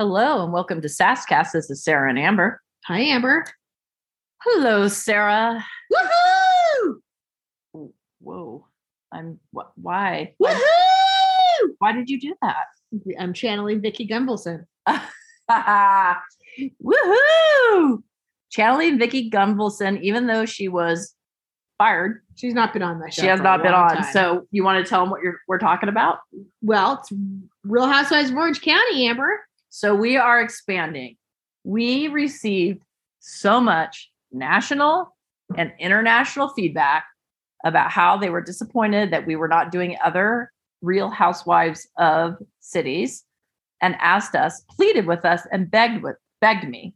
Hello and welcome to Sasscast. This is Sarah and Amber. Hi, Amber. Hello, Sarah. Woohoo! Whoa. I'm what why? Woohoo! Why did you do that? I'm channeling Vicki Gunvalson. Woohoo! Channeling Vicki Gunvalson, even though she was fired, She's not been on that show. she has not been on. time. So you want to tell them what you're we're talking about? well, it's Real Housewives of Orange County, Amber. So we are expanding. We received so much national and international feedback about how they were disappointed that we were not doing other real housewives of cities and asked us, pleaded with us, and begged with begged me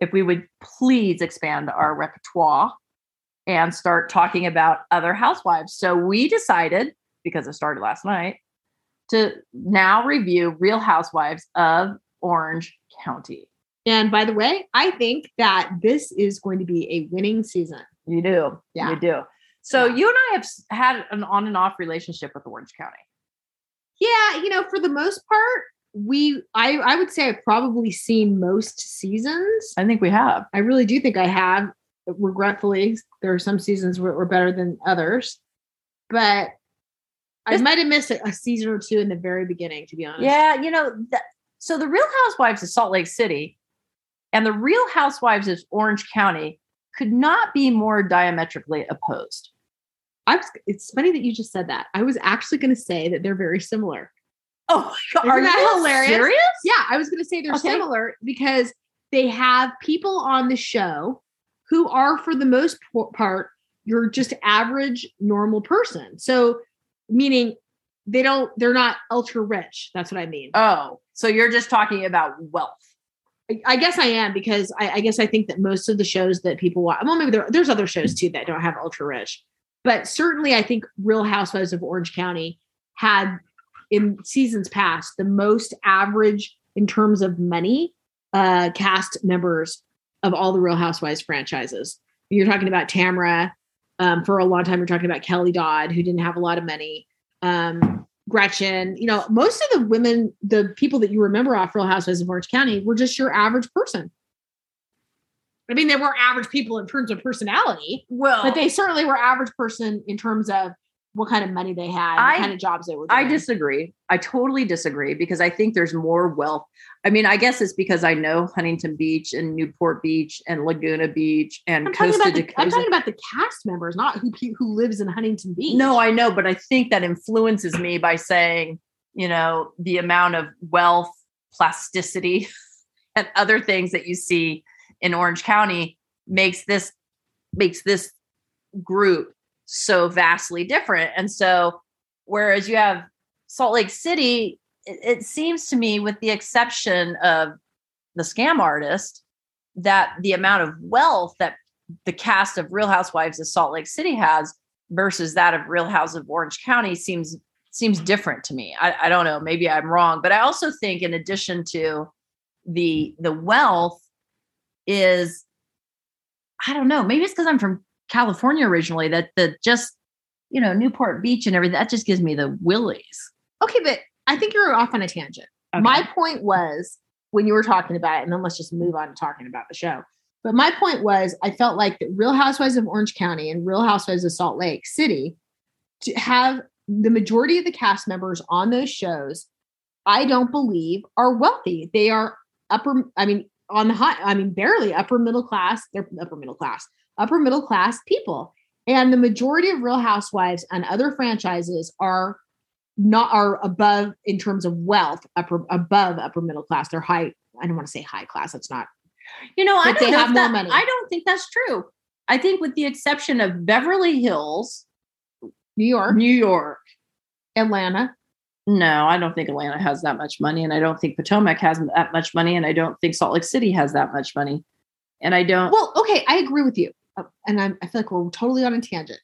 if we would please expand our repertoire and start talking about other housewives. So we decided, because it started last night, to now review Real Housewives of Orange County. And by the way, I think that this is going to be a winning season. You do. Yeah. You do. So Yeah. you and I have had an on and off relationship with Orange County. Yeah, you know, for the most part, we I I would say I've probably seen most seasons. I think we have. I really do think I have. Regretfully, there are some seasons where were better than others, but I might have missed a, a season or two in the very beginning. To be honest, Yeah, you know, that, so the Real Housewives of Salt Lake City and the Real Housewives of Orange County could not be more diametrically opposed. I was, it's funny that you just said that. I was actually going to say that they're very similar. Oh, my God, Isn't are that you hilarious? Serious? Yeah, I was going to say they're Okay. similar because they have people on the show who are, for the most part, you're just average, normal person. So, meaning they don't, they're not ultra rich. That's what I mean. Oh, so you're just talking about wealth. I- I guess I am because I, I guess I think that most of the shows that people watch, well, maybe there, there's other shows too that don't have ultra rich, but certainly I think Real Housewives of Orange County had in seasons past the most average in terms of money uh, cast members of all the Real Housewives franchises. You're talking about Tamara. Um, for a long time, we're talking about Kelly Dodd, who didn't have a lot of money. Um, Gretchen, you know, most of the women, the people that you remember off Real Housewives of Orange County were just your average person. I mean, they weren't average people in terms of personality, Well, but they certainly were average person in terms of what kind of money they had, I- what kind of jobs they were doing. I disagree. I totally disagree because I think there's more wealth. I mean, I guess it's because I know Huntington Beach and Newport Beach and Laguna Beach and I'm talking, Costa about the, de I'm talking about the cast members, not who who lives in Huntington Beach. No, I know, but I think that influences me by saying, you know, the amount of wealth, plasticity, and other things that you see in Orange County makes this makes this group so vastly different. And so, whereas you have Salt Lake City, it, it seems to me, with the exception of the scam artist, that the amount of wealth that the cast of Real Housewives of Salt Lake City has versus that of Real House of Orange County seems seems different to me. I, I don't know. Maybe I'm wrong, but I also think in addition to the the wealth is I don't know. Maybe it's because I'm from California originally that the just you know Newport Beach and everything that just gives me the willies. Okay, but I think you're off on a tangent. Okay. My point was when you were talking about it, and then let's just move on to talking about the show. But my point was, I felt like the Real Housewives of Orange County and Real Housewives of Salt Lake City to have the majority of the cast members on those shows, I don't believe are wealthy. They are upper, I mean, on the high, I mean, barely upper middle class. They're upper middle class, upper middle class people. And the majority of Real Housewives and other franchises are not are above in terms of wealth, upper above upper middle class. They're high. I don't want to say high class. It's not. You know, I don't know have more that- money. I don't think that's true. I think with the exception of Beverly Hills, New York, New York. Atlanta. No, I don't think Atlanta has that much money, and I don't think Potomac has that much money, and I don't think Salt Lake City has that much money, and I don't. Well, okay, I agree with you, Uh, and I'm, I feel like we're totally on a tangent.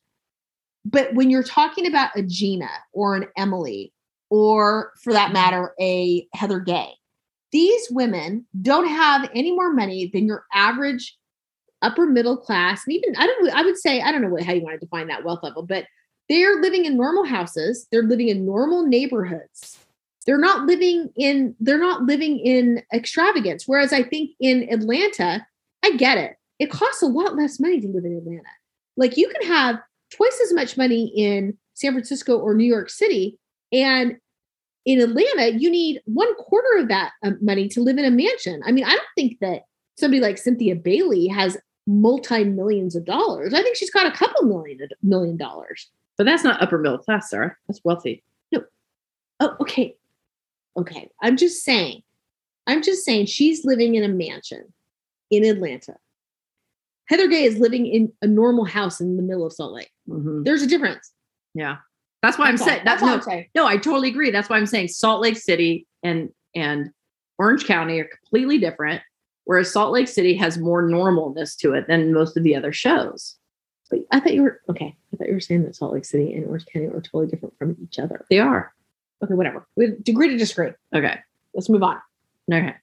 But when you're talking about a Gina or an Emily, or for that matter, a Heather Gay, these women don't have any more money than your average upper middle class, and even I don't. I would say I don't know how you want to define that wealth level, but they're living in normal houses. They're living in normal neighborhoods. they're not living in they're not living in extravagance. Whereas I think in Atlanta, I get it. It costs a lot less money to live in Atlanta. Like you can have twice as much money in San Francisco or New York City, and in Atlanta, you need one quarter of that um, money to live in a mansion. I mean, I don't think that somebody like Cynthia Bailey has multi millions of dollars. I think she's got a couple million million dollars. But that's not upper middle class, Sarah. That's wealthy. No. Oh, okay. Okay. I'm just saying. I'm just saying she's living in a mansion in Atlanta. Heather Gay is living in a normal house in the middle of Salt Lake. Mhm. There's a difference. Yeah. That's why I'm saying that's no, I'm saying. no, I totally agree. That's why I'm saying Salt Lake City and and Orange County are completely different. Whereas Salt Lake City has more normalness to it than most of the other shows. But I thought you were okay. I thought you were saying that Salt Lake City and Orange County are totally different from each other. They are. Okay, whatever. We agree to disagree. Okay. Let's move on. Okay.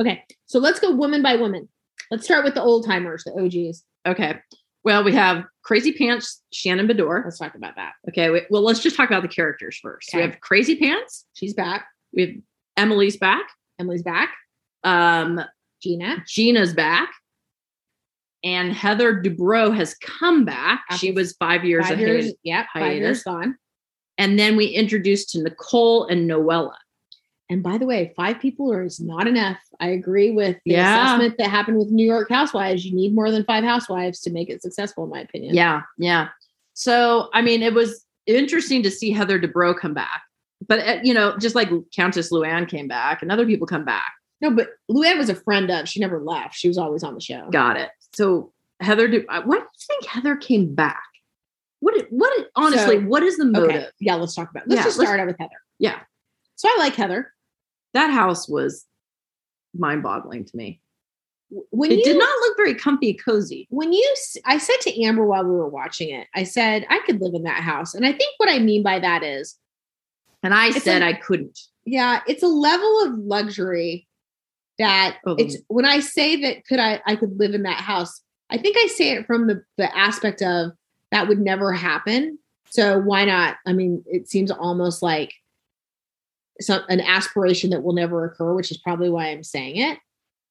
Okay, so let's go woman by woman. Let's start with the old timers, the OGs. Okay. Well, we have Crazy Pants, Shannon Beador. Let's talk about that. Okay. We, well, let's just talk about the characters first. We have Crazy Pants. She's back. We have Emily's back. Emily's back. Um, Gina. Gina's back. And Heather Dubrow has come back. After she was five years Five ahead. years. Yep. Five years gone. And then we introduced to Nicole and Noella. And by the way, five people are is not enough. I agree with the Yeah. assessment that happened with New York Housewives. You need more than five housewives to make it successful, in my opinion. Yeah, yeah. So, I mean, it was interesting to see Heather Dubrow come back. But, uh, you know, just like Countess Luann came back and other people come back. No, but Luann was a friend of. She never left. She was always on the show. Got it. So, Heather, Du- uh, why do you think Heather came back? What, what, honestly, So- what is the motive? Okay. Yeah, let's talk about. It. Let's Yeah, just let's- start out with Heather. Yeah. So I like Heather. That house was mind boggling to me. When it you did not look very comfy, cozy. when you I said to Amber while we were watching it, I said I could live in that house. And I think what I mean by that is, And I said I couldn't. yeah, it's a level of luxury that Oh, it's when I say that could I I could live in that house, I think I say it from the the aspect of that would never happen. So why not? I mean, it seems almost like some an aspiration that will never occur, which is probably why I'm saying it.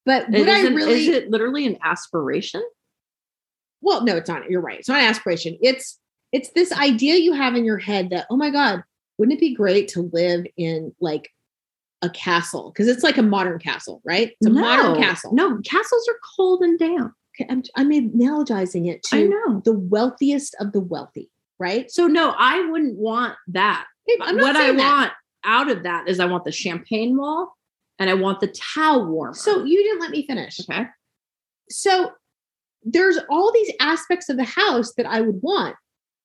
But would I really Is it literally an aspiration? well no it's not you're right it's not an aspiration it's it's this idea you have in your head that oh my god wouldn't it be great to live in like a castle because it's like a modern castle right it's a modern castle No, castles are cold and damp. okay, I'm, I'm analogizing it I to know. the wealthiest of the wealthy right So no, I wouldn't want that. Not what I that. want out of that is I want the champagne wall and I want the towel warmer. so you didn't let me finish okay. so there's all these aspects of the house that I would want,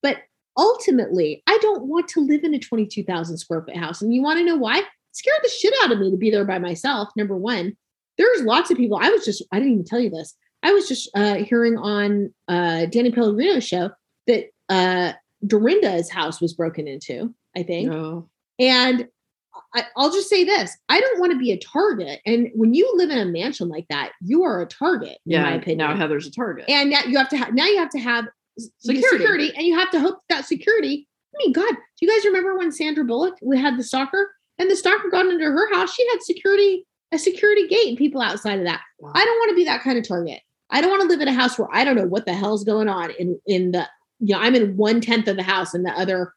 but ultimately, I don't want to live in a 22,000 square foot house. And you want to know why? It scared the shit out of me to be there by myself. Number one, there's lots of people. I was just, I didn't even tell you this. I was just uh, hearing on uh, Danny Pellegrino's show that uh, Dorinda's house was broken into, I think. No. And I, I'll just say this I don't want to be a target. And when you live in a mansion like that, you are a target, in my Yeah. opinion. Now Heather's a target. and now you have to have now you have to have Security. security and you have to hope that security i mean god do you guys remember when sandra bullock we had the stalker and the stalker got into her house she had security a security gate and people outside of that Wow. i don't want to be that kind of target i don't want to live in a house where i don't know what the hell's going on in in the you know i'm in one tenth of the house and the other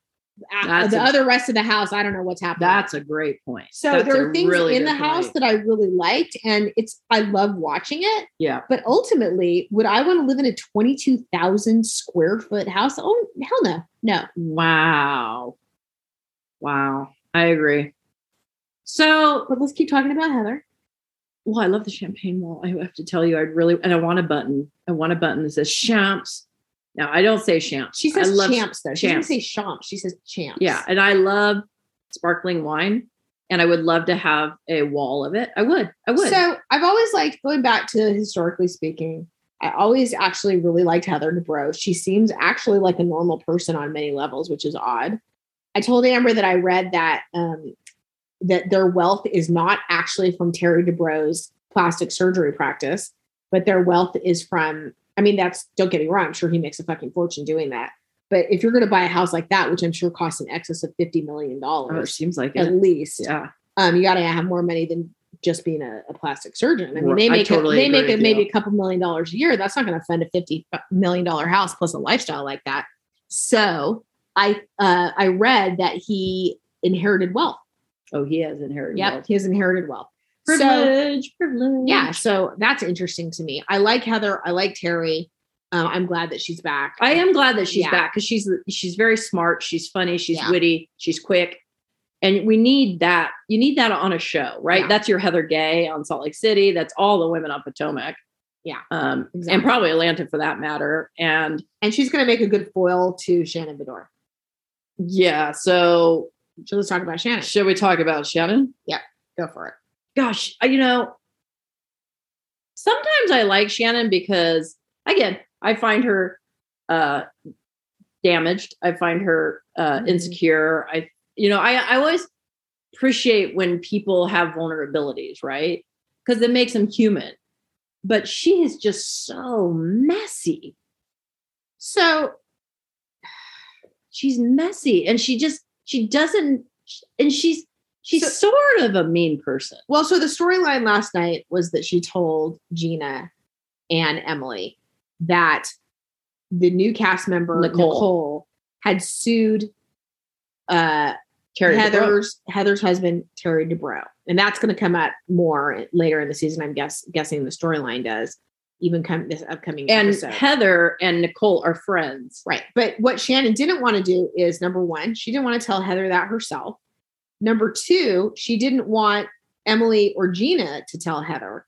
Uh, That's the a- other rest of the house i don't know what's happening That's a great point. so That's there are things really in the house point. that i really liked and it's i love watching it Yeah. but ultimately, would I want to live in a 22,000 square foot house? Oh, hell no. No. Wow. Wow. I agree. So But let's keep talking about Heather. well, I love the champagne wall. I have to tell you, I'd really and I want a button. I want a button that says champs. Now I don't say champs. She says champs, though. She champs. doesn't say champs. She says champs. Yeah, and I love sparkling wine, and I would love to have a wall of it. I would. I would. So I've always liked going back to historically speaking. I always actually really liked Heather Dubrow. She seems actually like a normal person on many levels, which is odd. I told Amber that I read that um, that their wealth is not actually from Terry Dubrow's plastic surgery practice, but their wealth is from. I mean, that's don't get me wrong. I'm sure he makes a fucking fortune doing that. But if you're going to buy a house like that, which I'm sure costs in excess of fifty million Oh, it dollars seems like at it. least, Yeah. um, you got to have more money than just being a, a plastic surgeon. I mean, they make totally a, they make a, maybe a couple million dollars a year. That's not going to fund a fifty million dollar house plus a lifestyle like that. So I uh, I read that he inherited wealth. Oh, he has inherited. Yep, wealth. he has inherited wealth. So Privilege, privilege. yeah, so that's interesting to me. I like Heather. I like Terry. Um, I'm glad that she's back. I am glad that she's Yeah. back because she's she's very smart. She's funny. She's Yeah. witty. She's quick, and we need that. You need that on a show, right? Yeah. That's your Heather Gay on Salt Lake City. That's all the women on Potomac. Yeah. um, Exactly. and probably Atlanta for that matter. And and she's going to make a good foil to Shannon Beador. yeah, so So let's talk about Shannon. should we talk about Shannon? Yeah, go for it. Gosh, you know, sometimes I like Shannon because again, I find her uh damaged. I find her uh Mhm. insecure. I you know, I I always appreciate when people have vulnerabilities, right? Because it makes them human. But she is just so messy. So She's messy and she just she doesn't and she's she's So- sort of a mean person. Well, so the storyline last night was that she told Gina and Emily that the new cast member Nicole. Nicole, had sued uh, Terry. Heather's Heather's husband Terry Dubrow, and that's going to come up more later in the season. I'm guess guessing the storyline does even come this upcoming and episode. Heather and Nicole are friends. Right. But what Shannon didn't want to do is number one, she didn't want to tell Heather that herself. Number two, she didn't want Emily or Gina to tell Heather.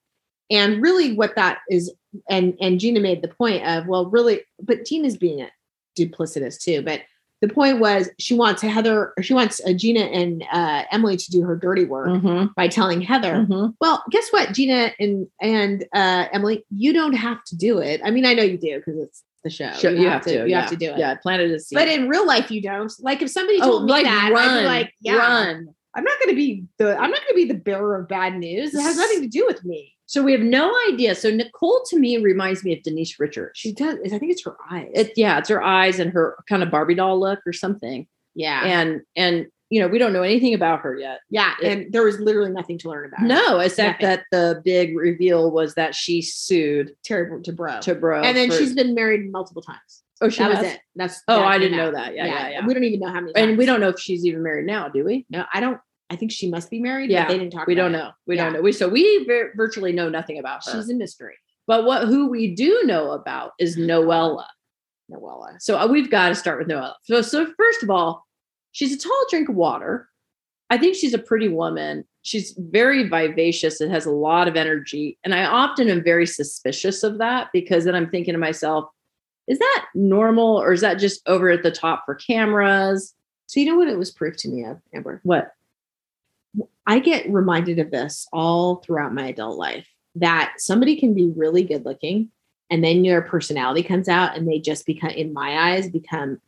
And really, what that is, and and Gina made the point of, well, really, but Gina's being a duplicitous too. But the point was, she wants Heather, or she wants uh, Gina and uh, Emily to do her dirty work Mm-hmm. by telling Heather, well, guess what, Gina and and uh, Emily, you don't have to do it. I mean, I know you do because it's the show. Sure, you, have, to. You yeah. have to do it. Yeah, planted a seed. But in real life, you don't. Like if somebody oh, told me like that, I'd be like, yeah, run. I'm not going to be the I'm not going to be the bearer of bad news. It has nothing to do with me. So we have no idea. So Nicole to me reminds me of Denise Richards. She does. I think it's her eyes. it, yeah, it's her eyes and her kind of Barbie doll look or something. yeah, And and you know we don't know anything about her yet. yeah. it- and there was literally nothing to learn about. her. No, except Nothing. that the big reveal was that she sued Terry Dubrow. to bro. and then for- she's been married multiple times. oh she that has? was it. That's Oh, that I didn't out. know that. Yeah, yeah, yeah. We don't even know how many. And we don't know if she's even married now, do we? No, I don't. I think she must be married. Yeah, but they didn't talk. We don't it. know. We Yeah. don't know. We so we vir- virtually know nothing about her. She's a mystery. but what who we do know about is Noella. Noella. So uh, we've got to start with Noella. So, so first of all, she's a tall drink of water. I think she's a pretty woman. She's very vivacious and has a lot of energy. And I often am very suspicious of that because then I'm thinking to myself, is that normal or is that just over at the top for cameras? So you know what it was proof to me of, Amber? What? I get reminded of this all throughout my adult life that somebody can be really good looking and then their personality comes out and they just become, in my eyes, become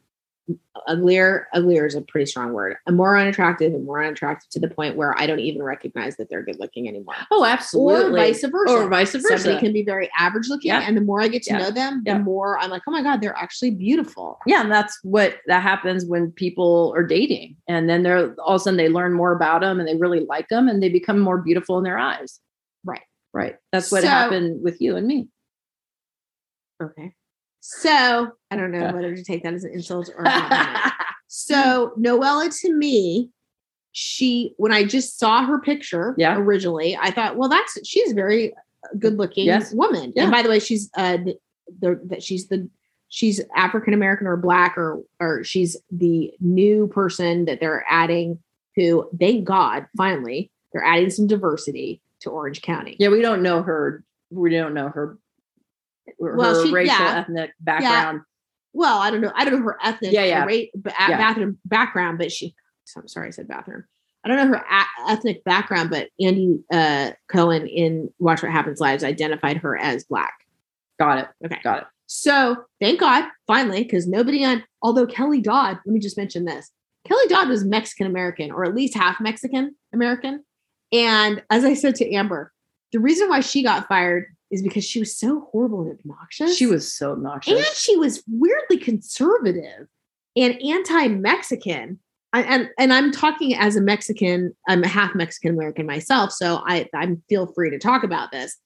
uglier. Uglier is a pretty strong word. And more unattractive and more unattractive to the point where I don't even recognize that they're good looking anymore. Oh, absolutely. Or vice versa. Or vice versa. Somebody can be very average looking, Yeah. and the more I get to Yeah. know them, the Yeah. more I'm like, oh my god, they're actually beautiful. yeah, and that's what that happens when people are dating, and then they're all of a sudden they learn more about them and they really like them, and they become more beautiful in their eyes. Right. Right. That's what So- happened with you and me. Okay. So I don't know whether to take that as an insult or compliment. So Noella to me, she when I just saw her picture Yeah. originally, I thought, well, that's she's a very good looking Yes. woman. Yeah. And by the way, she's uh the, the that she's the she's African American or black or or she's the new person that they're adding who thank God finally they're adding some diversity to Orange County. yeah, we don't know her. We don't know her. Her Well, she- racial, yeah. ethnic background. well, I don't know. I don't know her ethnic Yeah, yeah. ra- ba- Yeah. bathroom background, but she. I'm sorry, I said bathroom. I don't know her a- ethnic background, but Andy uh, Cohen in Watch What Happens Lives identified her as black. Got it. Okay. Got it. So thank God, finally, because nobody on. Although Kelly Dodd, let me just mention this: Kelly Dodd was Mexican American, or at least half Mexican American. And as I said to Amber, the reason why she got fired is because she was so horrible and obnoxious. She was so obnoxious. and she was weirdly conservative. and anti-Mexican. I, and and I'm talking as a Mexican. I'm a half Mexican American myself, so I I feel free to talk about this.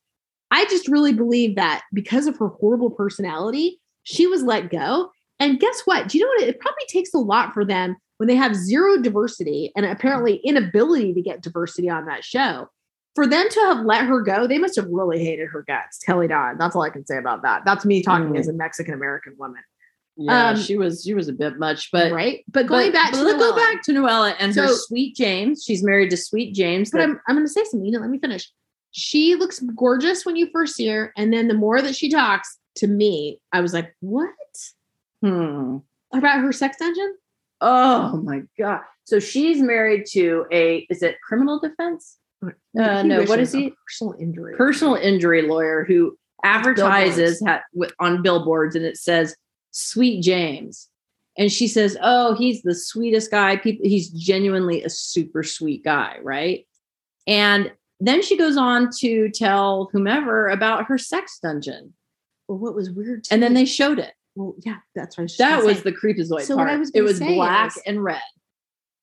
I just really believe that because of her horrible personality, she was let go. And guess what? Do you know what? It probably takes a lot for them when they have zero diversity and apparently inability to get diversity on that show. For them to have let her go, they must have really hated her guts. Kelly Dodd. That's all I can say about that. That's me talking Mhm. as a Mexican American woman. Yeah, Um, she was she was a bit much, but right. But going but- back but to let's go back to Noella and her sweet James. She's married to sweet James. But that- I'm, I'm going to say something. You know, let me finish. She looks gorgeous when you first see her. And then the more that she talks to me, I was like, what? hmm. About her sex dungeon? Oh my god! So she's married to a is it criminal defense? Uh, no, what is he? Personal injury. Personal injury lawyer who advertises ha- with, on billboards and it says "Sweet James," and she says, "Oh, he's the sweetest guy. People, he's genuinely a super sweet guy, right?" And then she goes on to tell whomever about her sex dungeon, well, what was weird too and then they showed it. well, yeah, that's I That was say. the creepazoid So what. I was it was say black is- and red.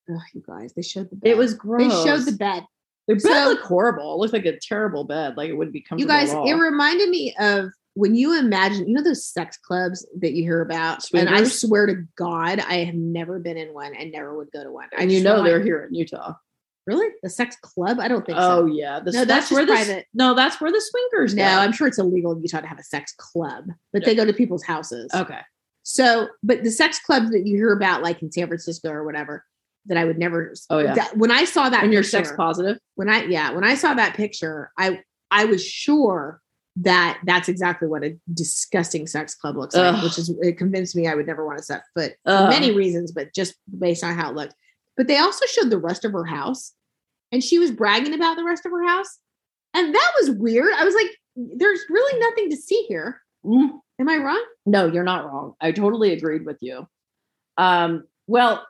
Ugh, you guys, they showed the bed. It was gross. They showed the bed. The bed So- looked horrible. It looked like a terrible bed. Like it wouldn't be comfortable. You guys, it reminded me of when you imagine, you know, those sex clubs that you hear about. And I swear to God, I have never been in one and never would go to one. I and you know they're here in Utah. really the sex club. I don't think so. Oh so. yeah, the, No, that's where just the private. no, that's where the swingers. No, go. I'm sure it's illegal in Utah to have a sex club, but Yeah. they go to people's houses. okay. So, but the sex clubs that you hear about, like in San Francisco or whatever, that I would never. Oh, yeah. that- when I saw that, And you're sex positive. when I yeah, when I saw that picture, I I was sure that that's exactly what a disgusting sex club looks like, which is it convinced me I would never want to set foot for Ugh. many reasons, but just based on how it looked. But they also showed the rest of her house, and she was bragging about the rest of her house, and that was weird. I was like, "There's really nothing to see here." Mm. Am I wrong? No, you're not wrong. I totally agreed with you. Um, well,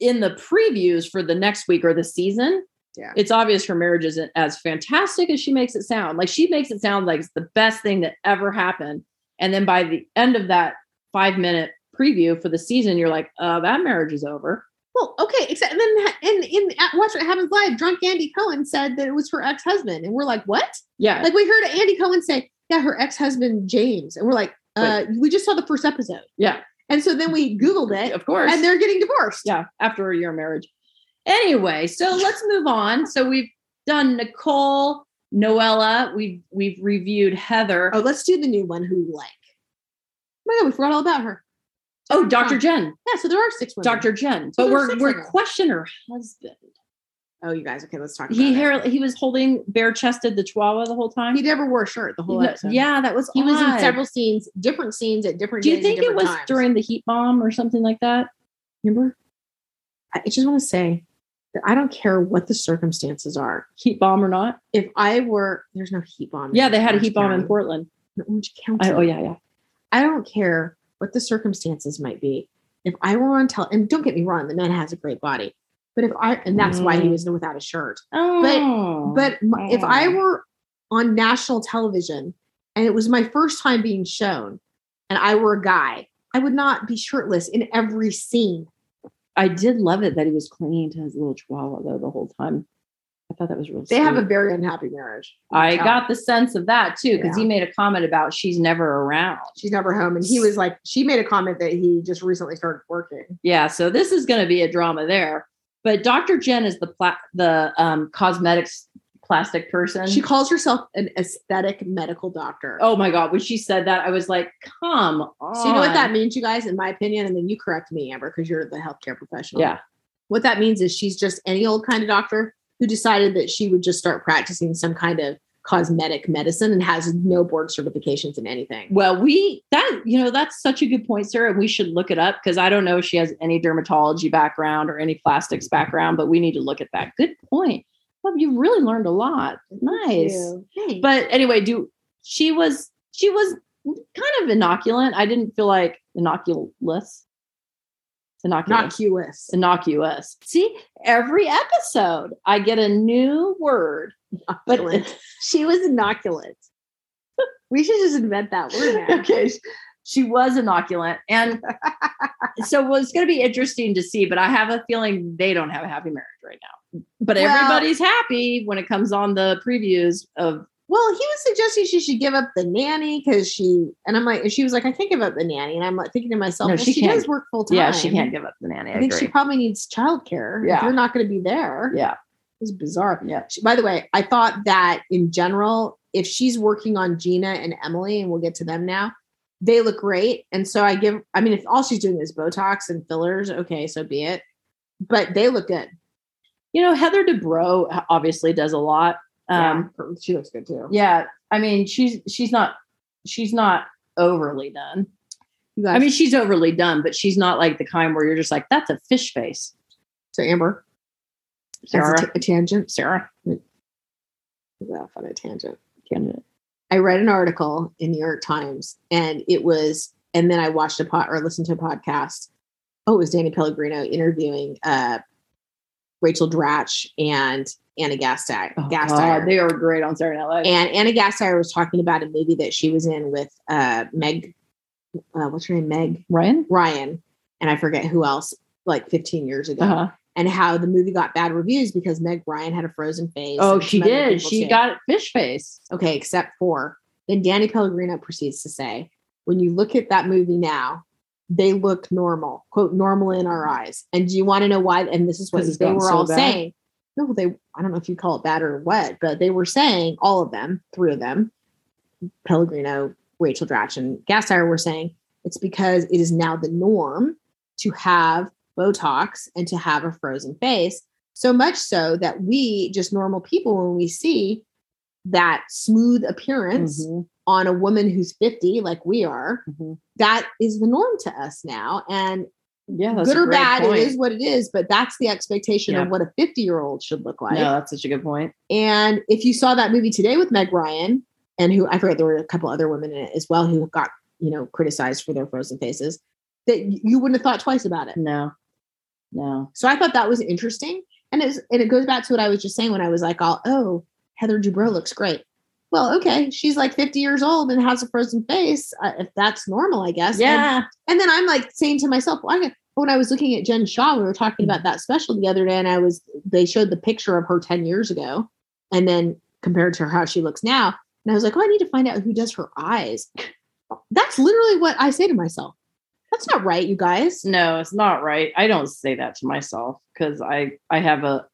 in the previews for the next week or the season, Yeah. it's obvious her marriage isn't as fantastic as she makes it sound. Like she makes it sound like it's the best thing that ever happened. And then by the end of that five minute preview for the season, you're like, uh, that marriage is over. Well, okay, except and then in in at Watch What Happens Live, drunk Andy Cohen said that it was her ex husband, and we're like, what? Yeah. Like we heard Andy Cohen say, yeah, her ex husband James, and we're like, uh, we just saw the first episode, yeah. And so then we Googled it, Of course. and they're getting divorced. yeah, after a year of marriage. Anyway, so let's move on. So we've done Nicole, Noella, we've we've reviewed Heather. Oh, let's do the new one. Who like? Oh my god, we forgot all about her. Oh, Dr. Jen. Yeah, so there are six women. Dr. Jen. So But we're we're of them. questioning her husband. Oh, you guys. Okay, let's talk. About He hair he was holding bare chested the chihuahua the whole time. He never wore a shirt the whole episode. yeah, that was he was in several scenes, different scenes at different. Do you think it was times. during the heat dome or something like that? Remember, I just want to say that I don't care what the circumstances are. Heat dome or not? If I were, there's no heat dome. Yeah, they had a heat dome in Portland. In Orange County. I, oh yeah, yeah. I don't care what the circumstances might be. If I were on tell, and don't get me wrong, the man has a great body, but if I, and that's why he Mm. was without a shirt. Oh, But m- if I Oh. were on national television and it was my first time being shown, and I were a guy, I would not be shirtless in every scene. I did love it that he was clinging to his little chihuahua though the whole time. I thought that was real. They have a very unhappy marriage. I Yeah. got the sense of that too because Yeah. he made a comment about she's never around. She's never home, and he was like, she made a comment that he just recently started working. Yeah, so this is going to be a drama there. But Dr. Jen is the pla- the um, cosmetics plastic person. She calls herself an aesthetic medical doctor. oh my god, when she said that, I was like, "Come on!" So you know what that means, you guys, in my opinion, and then you correct me, Amber, because you're the healthcare professional. Yeah, What that means is she's just any old kind of doctor who decided that she would just start practicing some kind of cosmetic medicine and has no board certifications in anything. Well, we that you know that's such a good point, Sarah. We should look it up because I don't know if she has any dermatology background or any plastics mm-hmm. background, but we need to look at that. Good point. Well, you've really learned a lot. Nice. But anyway, do she was she was kind of inoculant. I didn't feel like innocuous. Innocuous. innocuous. innocuous. See, every episode I get a new word. But Inoculant. she was inoculant. we should just invent that word now. okay, she was inoculant. And so well, it's going to be interesting to see, but I have a feeling they don't have a happy marriage right now. But Well- everybody's happy when it comes on the previews of Well, he was suggesting she should give up the nanny because she and I'm like, and she was like, I can't give up the nanny, and I'm like thinking to myself, No, well, she she, does work full time. yeah, she can't give up the nanny. I, I think agree. she probably needs childcare. Yeah. if you're not going to be there. yeah, it's bizarre. yeah. She- by the way, I thought that in general, if she's working on Gina and Emily, and we'll get to them now, they look great. And so I give, I mean, if all she's doing is Botox and fillers, okay, so be it. But they look good. You know, Heather Dubrow obviously does a lot. Um, yeah, she looks good too. yeah, I mean, she's she's not she's not overly done. You guys, I mean, she's overly done, but she's not like the kind where you're just like, that's a fish face. so Amber, that's a, Sarah, t- a tangent. Sarah, Yeah, fun a tangent. candidate. I read an article in the New York Times and it was, and then I watched a pod or listened to a podcast. Oh, it was Danny Pellegrino interviewing uh, Rachel Dratch and Anna Gasteyer. Oh, Gasteyer. They are great on Saturday Night Live. and Anna Gasteyer was talking about a movie that she was in with uh, Meg, uh, what's her name? Meg Ryan, Ryan, and I forget who else, like 15 years ago, uh-huh. And how the movie got bad reviews because Meg Ryan had a frozen face. oh, she did. She too. got fish face. Okay, except for then Danny Pellegrino proceeds to say, when you look at that movie now, they look normal, quote, normal in our eyes. And do you want to know why? And this is what they were so all bad? saying. No, they, I don't know if you call it bad or what, but they were saying, all of them, three of them, Pellegrino, Rachel Dratch, and Gasteyer were saying it's because it is now the norm to have Botox and to have a frozen face. So much so that we, just normal people, when we see that smooth appearance Mhm, on a woman who's 50, like we are, mhm. that is the norm to us now. And Yeah, good or bad, point. it is what it is, but that's the expectation Yeah. of what a 50 year old should look like. no, that's such a good point. And if you saw that movie today with Meg Ryan, and who I forget there were a couple other women in it as well who got, you know, criticized for their frozen faces, that you wouldn't have thought twice about it. No, no. So I thought that was interesting. And it's and it goes back to what I was just saying when I was like, oh, oh Heather Dubrow looks great. Well, okay, she's like 50 years old and has a frozen face. Uh, if that's normal, I guess. Yeah, And, then I'm like saying to myself, well, I when I was looking at Jen Shah, we were talking about that special the other day, and I was they showed the picture of her 10 years ago, and then compared to how she looks now. And I was like, oh, I need to find out who does her eyes. That's literally what I say to myself. That's not right, you guys. no, it's not right. I don't say that to myself because I I have a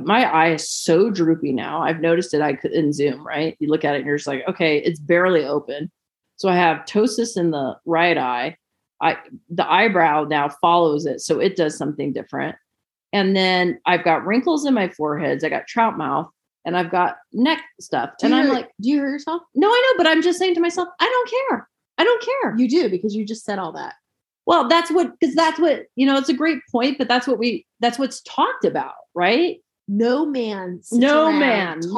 my eye is so droopy now. I've noticed it. I could in Zoom, right? You look at it and you're just like, okay, it's barely open. So I have ptosis in the right eye. I the eyebrow now follows it, so it does something different. And then I've got wrinkles in my foreheads. I got trout mouth, and I've got neck stuff. Do and I'm hear- like, do you hear yourself? no, I know, but I'm just saying to myself, I don't care. I don't care. You do because you just said all that. Well, that's what because that's what you know. It's a great point, but that's what we that's what's talked about, right? No man, No man, no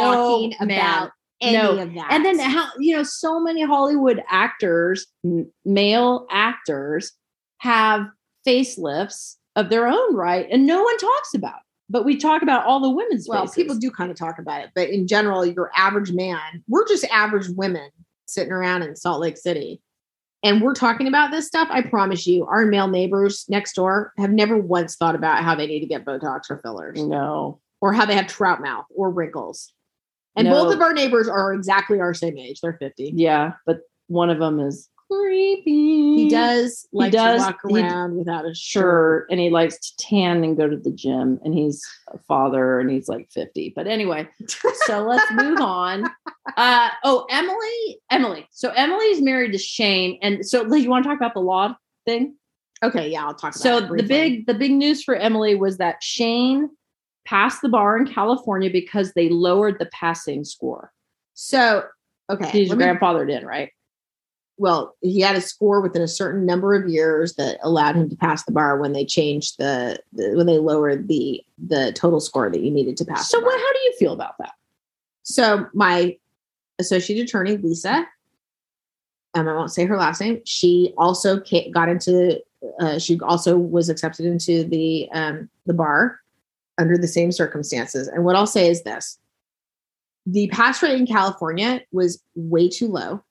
talking man. about any No. of that. And then how you know so many Hollywood actors, m- male actors, have facelifts of their own right, and no one talks about. It. But we talk about all the women's well, faces. people do kind of talk about it, but in general, your average man, we're just average women sitting around in Salt Lake City. And we're talking about this stuff. I promise you, our male neighbors next door have never once thought about how they need to get Botox or fillers No, or how they have trout mouth or wrinkles. And No. both of our neighbors are exactly our same age. They're 50. yeah, but one of them is creepy. He does like does- to walk he- around without a shirt. and he likes to tan and go to the gym and he's a father and he's like 50 but anyway so let's move on. Uh oh emily emily. So emily's married to shane and so Liz, you want to talk about the law thing? Okay, yeah, I'll talk about so the big the big news for emily was that shane passed the bar in california because they lowered the passing score. So, okay. his grandfather did right well, he had a score within a certain number of years that allowed him to pass the bar when they changed the, the when they lowered the the total score that you needed to pass. so the bar. what how do you feel about that So my associate attorney Lisa, um, I won't say her last name. She also got into. Uh, she also was accepted into the um, the bar under the same circumstances. And what I'll say is this: the pass rate in California was way too low.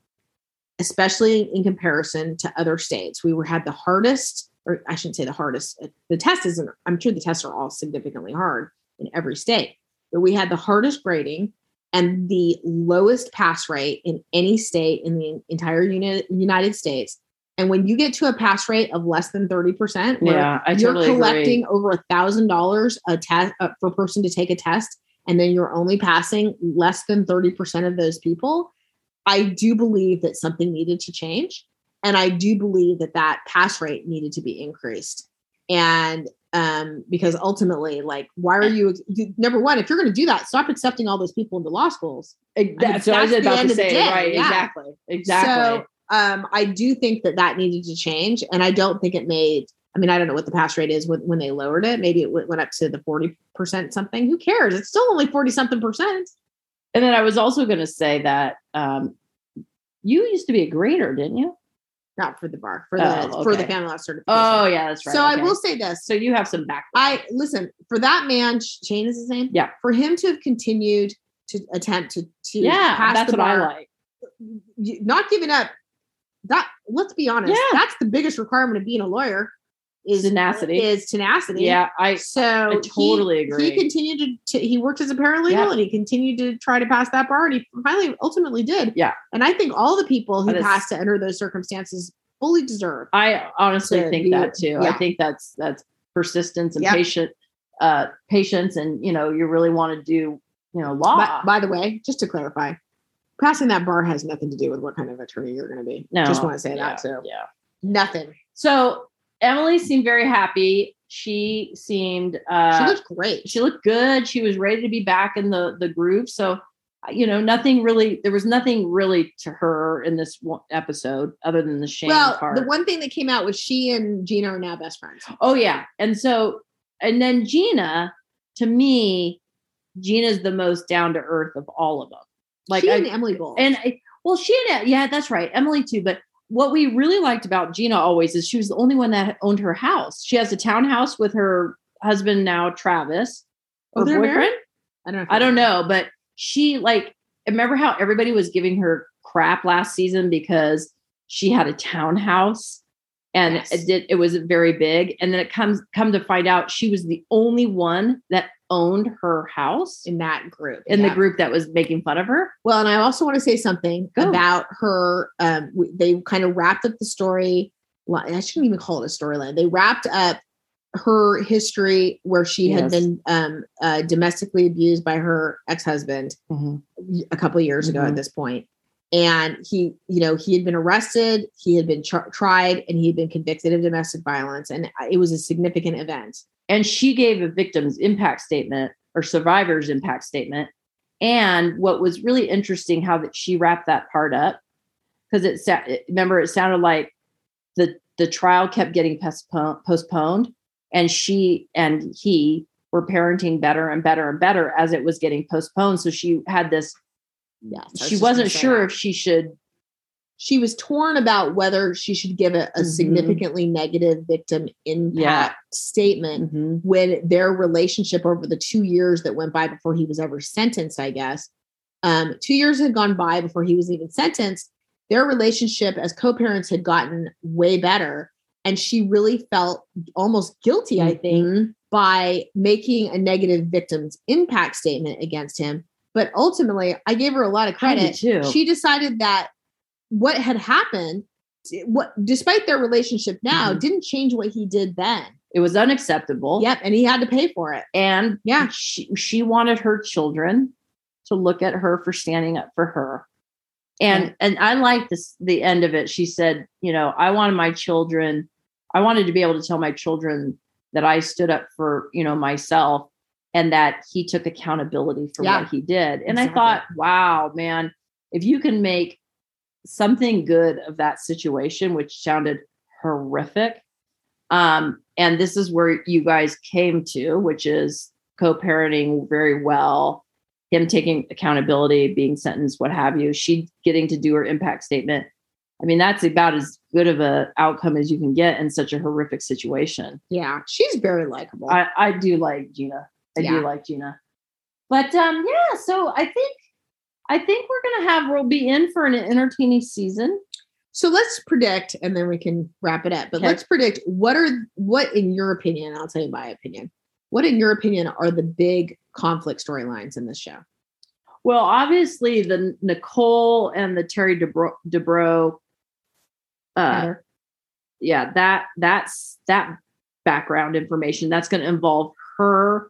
Especially in comparison to other states. We were had the hardest, or I shouldn't say the hardest. uh, The test isn't. I'm sure the tests are all significantly hard in every state, but we had the hardest grading and the lowest pass rate in any state in the entire uni- United States. And when you get to a pass rate of less than thirty percent, Yeah, I you're totally collecting agree. over a thousand dollars a test uh, for a person to take a test, and then you're only passing less than thirty percent of those people. I do believe that something needed to change, and I do believe that that pass rate needed to be increased. And um, because ultimately, like, why are you, number one? If you're going to do that, stop accepting all those people into law schools. That's what I was that's the about end to of the say. day, Right. yeah. Exactly. Exactly. So um, I do think that that needed to change, and I don't think it made. I mean, I don't know what the pass rate is when, when they lowered it. Maybe it went, up to the forty percent something. Who cares? It's still only forty something percent. And then I was also going to say that um, you used to be a grader, didn't you? Not for the bar, for the Oh, for the okay. family law certification. Oh, yeah, that's right. so I will say this: So you have some background. I listen for that man. Shane is his name. Yeah. For him to have continued to attempt to to yeah, pass that's the what I bar, like. not giving up. That let's be honest. Yeah. That's the biggest requirement of being a lawyer. Is Tenacity. Is tenacity. Yeah, I So I totally he, agree. He continued to, to he worked as a paralegal Yeah. and he continued to try to pass that bar and he finally ultimately did. Yeah. And I think all the people who That is- passed to enter those circumstances fully deserve. I honestly think be- that too. I think that's that's persistence and Yep. patient uh patience and you know you really want to do you know law. But by the way, just to clarify, passing that bar has nothing to do with what kind of attorney you're going to be. no, Just want to say yeah, that too. Yeah. Nothing. So Emily seemed very happy. She seemed uh she looked great. she looked good. She was ready to be back in the the groove. So you know, nothing really. There was nothing really to her in this one episode other than the shame well, part. the one thing that came out was she and Gina are now best friends. Oh yeah. And so and then Gina, to me, Gina's the most down to earth of all of them. Like she I, and Emily and I, well, she and yeah, that's right. Emily too. But what we really liked about Gina always is she was the only one that owned her house. She has a townhouse with her husband now, Travis. Oh, her they're boyfriend. married? I don't know. I don't know, but she like remember how everybody was giving her crap last season because she had a townhouse and Yes. it did it was very big and then it comes come to find out she was the only one that owned her house in that group. in yeah. the group that was making fun of her. Well, and I also want to say something Go. about her. Um, they kind of wrapped up the story. Well, I shouldn't even call it a storyline. They wrapped up her history where she had been um, uh, domestically abused by her ex-husband a couple of years ago Mhm. at this point. And he, you know, he had been arrested, he had been tr- tried, and he had been convicted of domestic violence, and it was a significant event. And she gave a victim's impact statement or survivor's impact statement. And what was really interesting how that she wrapped that part up because it sa- remember it sounded like the the trial kept getting postpone, postponed and she and he were parenting better and better and better as it was getting postponed so she had this Yes, I she wasn't sure that. if she should she was torn about whether she should give a, a Mhm. significantly negative victim impact Yeah. statement Mhm. when their relationship over the two years that went by before he was ever sentenced, I guess. Um, two years had gone by before he was even sentenced. Their relationship as co parents had gotten way better. And she really felt almost guilty, I think, Mhm. by making a negative victim's impact statement against him. But ultimately, I gave her a lot of credit. too. She decided that what had happened, what despite their relationship now, Mhm. didn't change what he did then. it was unacceptable Yep, and he had to pay for it. and Yeah. she she wanted her children to look at her for standing up for her and and i like this the end of it she said you know i wanted my children i wanted to be able to tell my children that i stood up for you know myself and that he took accountability for Yeah. what he did and Exactly. i thought wow man if you can make something good of that situation which sounded horrific um, and this is where you guys came to, which is co-parenting very well, him taking accountability, being sentenced, what have you. She getting to do her impact statement. I mean, that's about as good of a outcome as you can get in such a horrific situation. Yeah, she's very likable. I, I do like Gina. I Yeah. do like Gina. But um, yeah, so I think I think we're gonna have we'll be in for an entertaining season. So let's predict, and then we can wrap it up. But Okay. let's predict what are what, in your opinion, I'll tell you my opinion. What, in your opinion, are the big conflict storylines in this show? Well, obviously the Nicole and the Terry Dubro, Dubrow, uh, yeah, that that's that background information that's going to involve her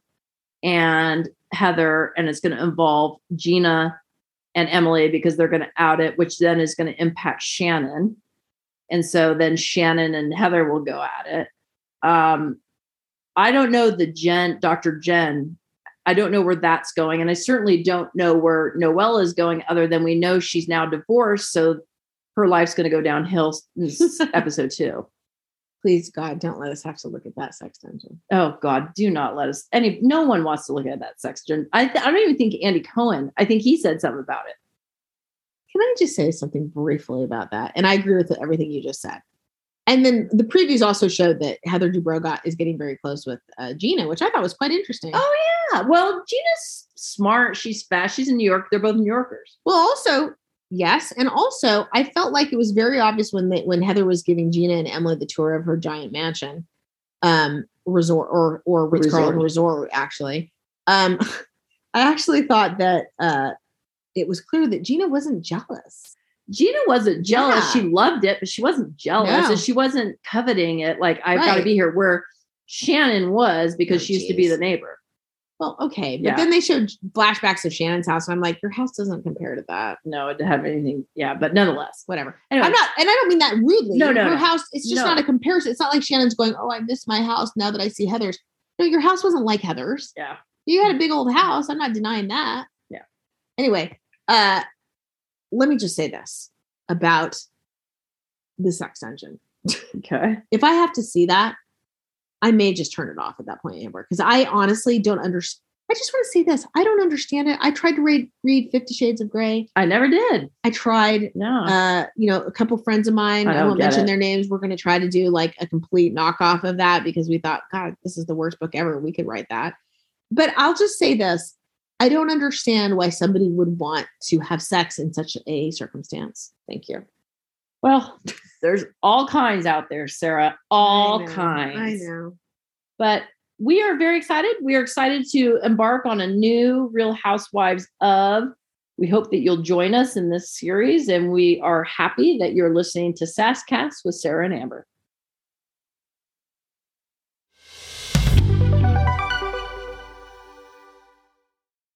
and Heather, and it's going to involve Gina and Emily because they're going to out it, which then is going to impact Shannon, and so then Shannon and Heather will go at it. Um, I don't know the Jen, Dr. Jen. I don't know where that's going, and I certainly don't know where Noella is going. Other than we know she's now divorced, so her life's going to go downhill episode two. Please, God, don't let us have to look at that sex dungeon. Oh God, do not let us. Any, no one wants to look at that sex. dungeon I, th- I don't even think Andy Cohen. I think he said something about it. Can I just say something briefly about that? And I agree with everything you just said. And then the previews also showed that Heather Dubrow got is getting very close with uh, Gina, which I thought was quite interesting. Oh yeah. Well, Gina's smart. She's fast. She's in New York. They're both New Yorkers. Well, also yes, and also I felt like it was very obvious when they, when Heather was giving Gina and Emily the tour of her giant mansion, um, resort or or Ritz Carlton resort. Actually, um, I actually thought that uh, it was clear that Gina wasn't jealous. Gina wasn't jealous. Yeah. She loved it, but she wasn't jealous, No. and she wasn't coveting it. Like I've got to be here. Where Shannon was because Oh, she used to be the neighbor. Well, okay, but Yeah. then they showed flashbacks of Shannon's house, and I'm like, your house doesn't compare to that. No, it didn't have anything. Yeah, but nonetheless. Whatever. Anyway, I'm not, and I don't mean that rudely. No, no, Her no. house, it's just No. not a comparison. It's not like Shannon's going, "Oh, I miss my house now that I see Heather's." No, your house wasn't like Heather's. Yeah. You had a big old house. I'm not denying that. Yeah. Anyway, uh, let me just say this about the sex dungeon. Okay. If I have to see that, I may just turn it off at that point, Amber, because I honestly don't understand. I just want to say this. I don't understand it. I tried to read read Fifty Shades of Grey. I never did. I tried No. uh, you know, a couple friends of mine, I I, won't mention it. their names. We're going to try to do like a complete knockoff of that because we thought, God, this is the worst book ever. We could write that. But I'll just say this I don't understand why somebody would want to have sex in such a circumstance. Thank you. Well, there's all kinds out there, Sarah. All I know, kinds. I know. But we are very excited. We are excited to embark on a new Real Housewives of. We hope that you'll join us in this series, and we are happy that you're listening to Sasscast with Sarah and Amber.